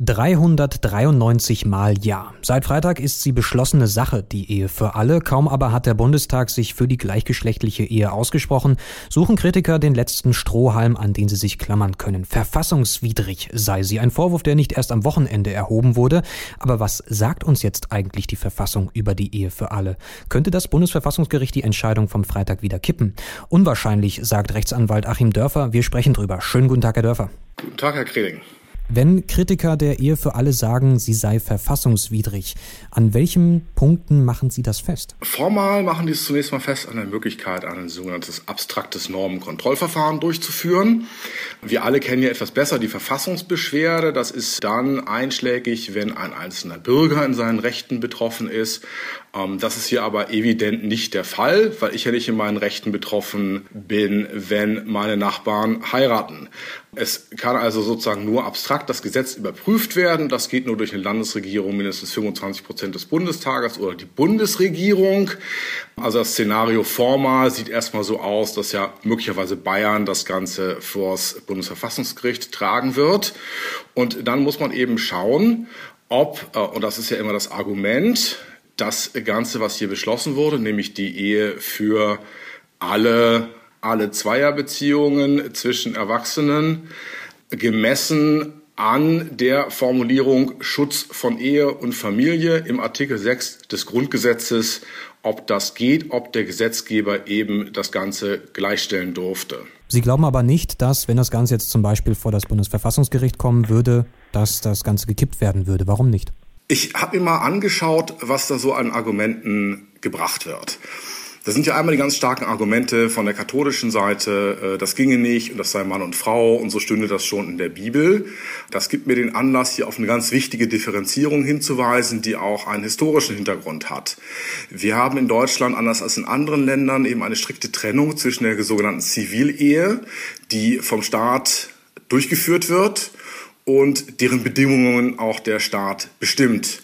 393 Mal Ja. Seit Freitag ist sie beschlossene Sache, die Ehe für alle. Kaum aber hat der Bundestag sich für die gleichgeschlechtliche Ehe ausgesprochen, suchen Kritiker den letzten Strohhalm, an den sie sich klammern können. Verfassungswidrig sei sie. Ein Vorwurf, der nicht erst am Wochenende erhoben wurde. Aber was sagt uns jetzt eigentlich die Verfassung über die Ehe für alle? Könnte das Bundesverfassungsgericht die Entscheidung vom Freitag wieder kippen? Unwahrscheinlich, sagt Rechtsanwalt Achim Dörfer. Wir sprechen drüber. Schönen guten Tag, Herr Dörfer. Guten Tag, Herr Kreding. Wenn Kritiker der Ehe für alle sagen, sie sei verfassungswidrig, an welchen Punkten machen Sie das fest? Formal machen die es zunächst mal fest an der Möglichkeit, ein sogenanntes abstraktes Normenkontrollverfahren durchzuführen. Wir alle kennen ja etwas besser die Verfassungsbeschwerde. Das ist dann einschlägig, wenn ein einzelner Bürger in seinen Rechten betroffen ist. Ähm, das ist hier aber evident nicht der Fall, weil ich ja nicht in meinen Rechten betroffen bin, wenn meine Nachbarn heiraten. Es kann also sozusagen nur abstrakt das Gesetz überprüft werden. Das geht nur durch eine Landesregierung mindestens 25 Prozent des Bundestages oder die Bundesregierung. Also das Szenario formal sieht erstmal so aus, dass ja möglicherweise Bayern das Ganze vors Bundesverfassungsgericht tragen wird. Und dann muss man eben schauen, ob, äh, und das ist ja immer das Argument, das Ganze, was hier beschlossen wurde, nämlich die Ehe für alle, alle Zweierbeziehungen zwischen Erwachsenen, gemessen an der Formulierung Schutz von Ehe und Familie im Artikel 6 des Grundgesetzes, ob das geht, ob der Gesetzgeber eben das Ganze gleichstellen durfte. Sie glauben aber nicht, dass, wenn das Ganze jetzt zum Beispiel vor das Bundesverfassungsgericht kommen würde, dass das Ganze gekippt werden würde. Warum nicht? Ich habe mir mal angeschaut, was da so an Argumenten gebracht wird. Das sind ja einmal die ganz starken Argumente von der katholischen Seite, äh, das ginge nicht und das sei Mann und Frau und so stünde das schon in der Bibel. Das gibt mir den Anlass, hier auf eine ganz wichtige Differenzierung hinzuweisen, die auch einen historischen Hintergrund hat. Wir haben in Deutschland, anders als in anderen Ländern, eben eine strikte Trennung zwischen der sogenannten Zivilehe, die vom Staat durchgeführt wird und deren Bedingungen auch der Staat bestimmt.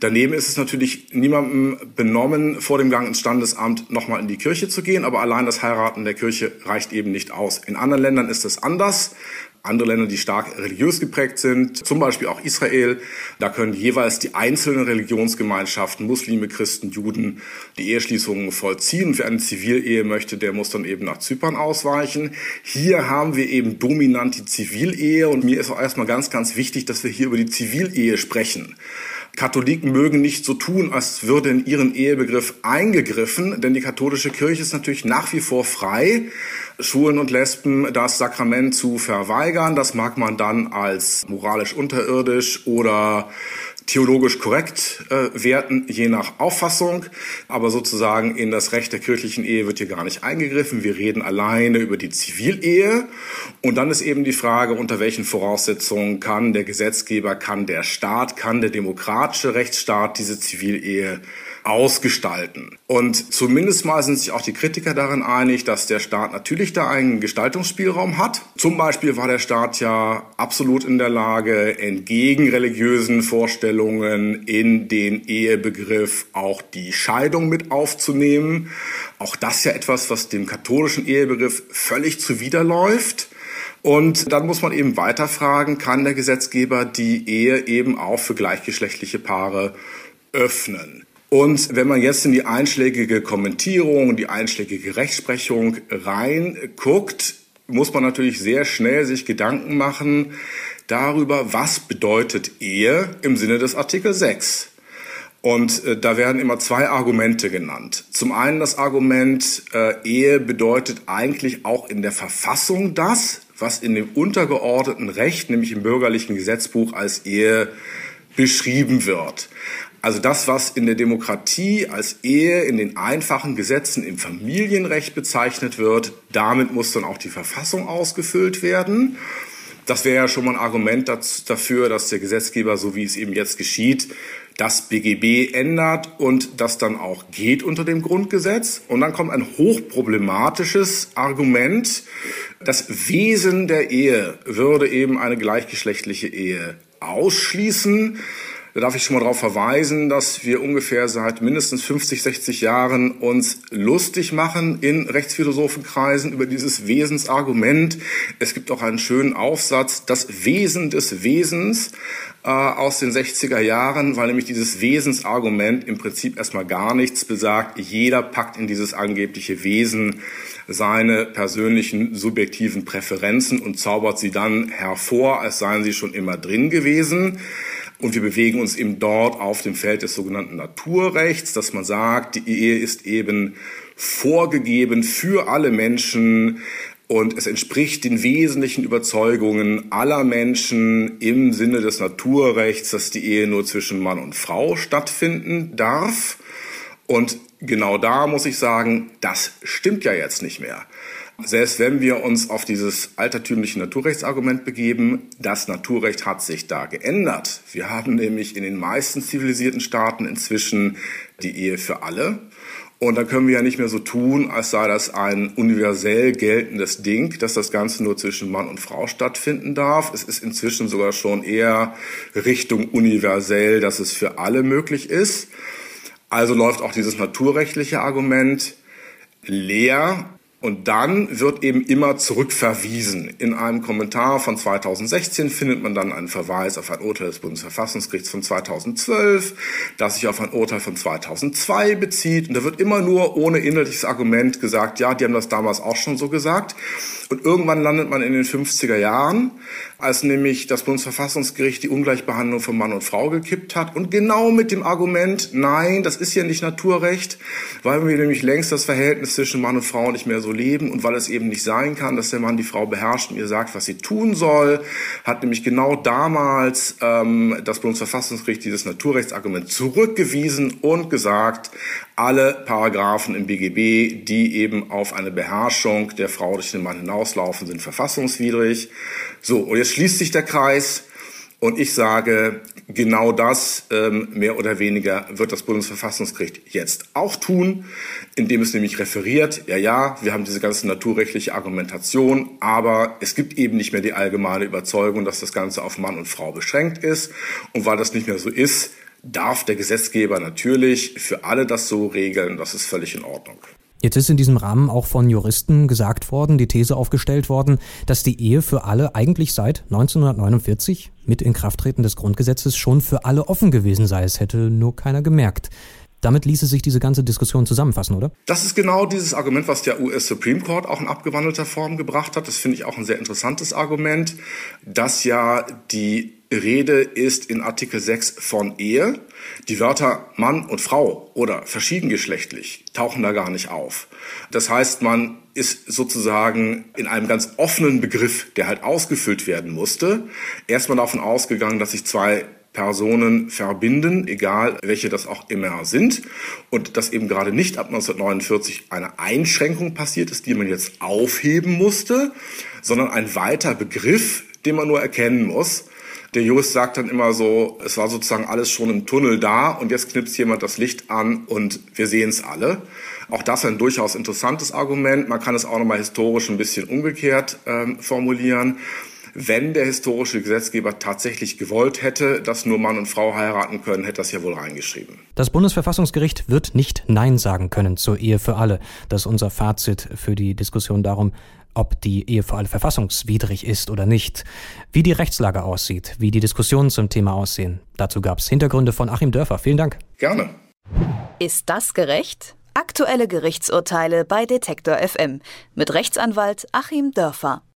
Daneben ist es natürlich niemandem benommen, vor dem Gang ins Standesamt nochmal in die Kirche zu gehen, aber allein das Heiraten der Kirche reicht eben nicht aus. In anderen Ländern ist es anders andere Länder, die stark religiös geprägt sind, zum Beispiel auch Israel, da können jeweils die einzelnen Religionsgemeinschaften, Muslime, Christen, Juden, die Eheschließungen vollziehen. wer eine Zivilehe möchte, der muss dann eben nach Zypern ausweichen. Hier haben wir eben dominant die Zivilehe und mir ist auch erstmal ganz, ganz wichtig, dass wir hier über die Zivilehe sprechen. Katholiken mögen nicht so tun, als würde in ihren Ehebegriff eingegriffen, denn die katholische Kirche ist natürlich nach wie vor frei, Schwulen und Lesben das Sakrament zu verweigern. Das mag man dann als moralisch unterirdisch oder theologisch korrekt äh, werten, je nach Auffassung. Aber sozusagen in das Recht der kirchlichen Ehe wird hier gar nicht eingegriffen. Wir reden alleine über die Zivilehe. Und dann ist eben die Frage, unter welchen Voraussetzungen kann der Gesetzgeber, kann der Staat, kann der demokratische Rechtsstaat diese Zivilehe ausgestalten. Und zumindest mal sind sich auch die Kritiker darin einig, dass der Staat natürlich da einen Gestaltungsspielraum hat. Zum Beispiel war der Staat ja absolut in der Lage, entgegen religiösen Vorstellungen in den Ehebegriff auch die Scheidung mit aufzunehmen. Auch das ja etwas, was dem katholischen Ehebegriff völlig zuwiderläuft. Und dann muss man eben weiter fragen, kann der Gesetzgeber die Ehe eben auch für gleichgeschlechtliche Paare öffnen? Und wenn man jetzt in die einschlägige Kommentierung, die einschlägige Rechtsprechung reinguckt, muss man natürlich sehr schnell sich Gedanken machen darüber, was bedeutet Ehe im Sinne des Artikel 6. Und äh, da werden immer zwei Argumente genannt. Zum einen das Argument, äh, Ehe bedeutet eigentlich auch in der Verfassung das, was in dem untergeordneten Recht, nämlich im bürgerlichen Gesetzbuch als Ehe beschrieben wird. Also das, was in der Demokratie als Ehe in den einfachen Gesetzen im Familienrecht bezeichnet wird, damit muss dann auch die Verfassung ausgefüllt werden. Das wäre ja schon mal ein Argument dafür, dass der Gesetzgeber, so wie es eben jetzt geschieht, das BGB ändert und das dann auch geht unter dem Grundgesetz. Und dann kommt ein hochproblematisches Argument. Das Wesen der Ehe würde eben eine gleichgeschlechtliche Ehe ausschließen. Da darf ich schon mal darauf verweisen, dass wir ungefähr seit mindestens 50, 60 Jahren uns lustig machen in Rechtsphilosophenkreisen über dieses Wesensargument. Es gibt auch einen schönen Aufsatz, das Wesen des Wesens äh, aus den 60er Jahren, weil nämlich dieses Wesensargument im Prinzip erstmal gar nichts besagt. Jeder packt in dieses angebliche Wesen seine persönlichen subjektiven Präferenzen und zaubert sie dann hervor, als seien sie schon immer drin gewesen. Und wir bewegen uns eben dort auf dem Feld des sogenannten Naturrechts, dass man sagt, die Ehe ist eben vorgegeben für alle Menschen und es entspricht den wesentlichen Überzeugungen aller Menschen im Sinne des Naturrechts, dass die Ehe nur zwischen Mann und Frau stattfinden darf. Und genau da muss ich sagen, das stimmt ja jetzt nicht mehr. Selbst wenn wir uns auf dieses altertümliche Naturrechtsargument begeben, das Naturrecht hat sich da geändert. Wir haben nämlich in den meisten zivilisierten Staaten inzwischen die Ehe für alle. Und dann können wir ja nicht mehr so tun, als sei das ein universell geltendes Ding, dass das Ganze nur zwischen Mann und Frau stattfinden darf. Es ist inzwischen sogar schon eher Richtung universell, dass es für alle möglich ist. Also läuft auch dieses naturrechtliche Argument leer. Und dann wird eben immer zurückverwiesen. In einem Kommentar von 2016 findet man dann einen Verweis auf ein Urteil des Bundesverfassungsgerichts von 2012, das sich auf ein Urteil von 2002 bezieht. Und da wird immer nur ohne inhaltliches Argument gesagt, ja, die haben das damals auch schon so gesagt. Und irgendwann landet man in den 50er Jahren, als nämlich das Bundesverfassungsgericht die Ungleichbehandlung von Mann und Frau gekippt hat. Und genau mit dem Argument, nein, das ist ja nicht Naturrecht, weil wir nämlich längst das Verhältnis zwischen Mann und Frau nicht mehr so leben und weil es eben nicht sein kann, dass der Mann die Frau beherrscht und ihr sagt, was sie tun soll, hat nämlich genau damals ähm, das Bundesverfassungsgericht dieses Naturrechtsargument zurückgewiesen und gesagt, alle Paragraphen im BGB, die eben auf eine Beherrschung der Frau durch den Mann hinauslaufen, sind verfassungswidrig. So, und jetzt schließt sich der Kreis. Und ich sage, genau das ähm, mehr oder weniger wird das Bundesverfassungsgericht jetzt auch tun, indem es nämlich referiert, ja, ja, wir haben diese ganze naturrechtliche Argumentation, aber es gibt eben nicht mehr die allgemeine Überzeugung, dass das Ganze auf Mann und Frau beschränkt ist. Und weil das nicht mehr so ist, darf der Gesetzgeber natürlich für alle das so regeln, das ist völlig in Ordnung. Jetzt ist in diesem Rahmen auch von Juristen gesagt worden, die These aufgestellt worden, dass die Ehe für alle eigentlich seit 1949 mit Inkrafttreten des Grundgesetzes schon für alle offen gewesen sei. Es hätte nur keiner gemerkt. Damit ließe sich diese ganze Diskussion zusammenfassen, oder? Das ist genau dieses Argument, was der US Supreme Court auch in abgewandelter Form gebracht hat. Das finde ich auch ein sehr interessantes Argument, dass ja die Rede ist in Artikel 6 von Ehe. Die Wörter Mann und Frau oder verschiedengeschlechtlich tauchen da gar nicht auf. Das heißt, man ist sozusagen in einem ganz offenen Begriff, der halt ausgefüllt werden musste, erstmal davon ausgegangen, dass sich zwei Personen verbinden, egal welche das auch immer sind. Und dass eben gerade nicht ab 1949 eine Einschränkung passiert ist, die man jetzt aufheben musste, sondern ein weiter Begriff, den man nur erkennen muss. Der Jurist sagt dann immer so, es war sozusagen alles schon im Tunnel da und jetzt knipst jemand das Licht an und wir sehen es alle. Auch das ein durchaus interessantes Argument. Man kann es auch nochmal historisch ein bisschen umgekehrt ähm, formulieren. Wenn der historische Gesetzgeber tatsächlich gewollt hätte, dass nur Mann und Frau heiraten können, hätte das ja wohl reingeschrieben. Das Bundesverfassungsgericht wird nicht Nein sagen können zur Ehe für alle. Das ist unser Fazit für die Diskussion darum, ob die Ehe für alle verfassungswidrig ist oder nicht, wie die Rechtslage aussieht, wie die Diskussionen zum Thema aussehen. Dazu gab es Hintergründe von Achim Dörfer. Vielen Dank. Gerne. Ist das gerecht? Aktuelle Gerichtsurteile bei Detektor FM mit Rechtsanwalt Achim Dörfer.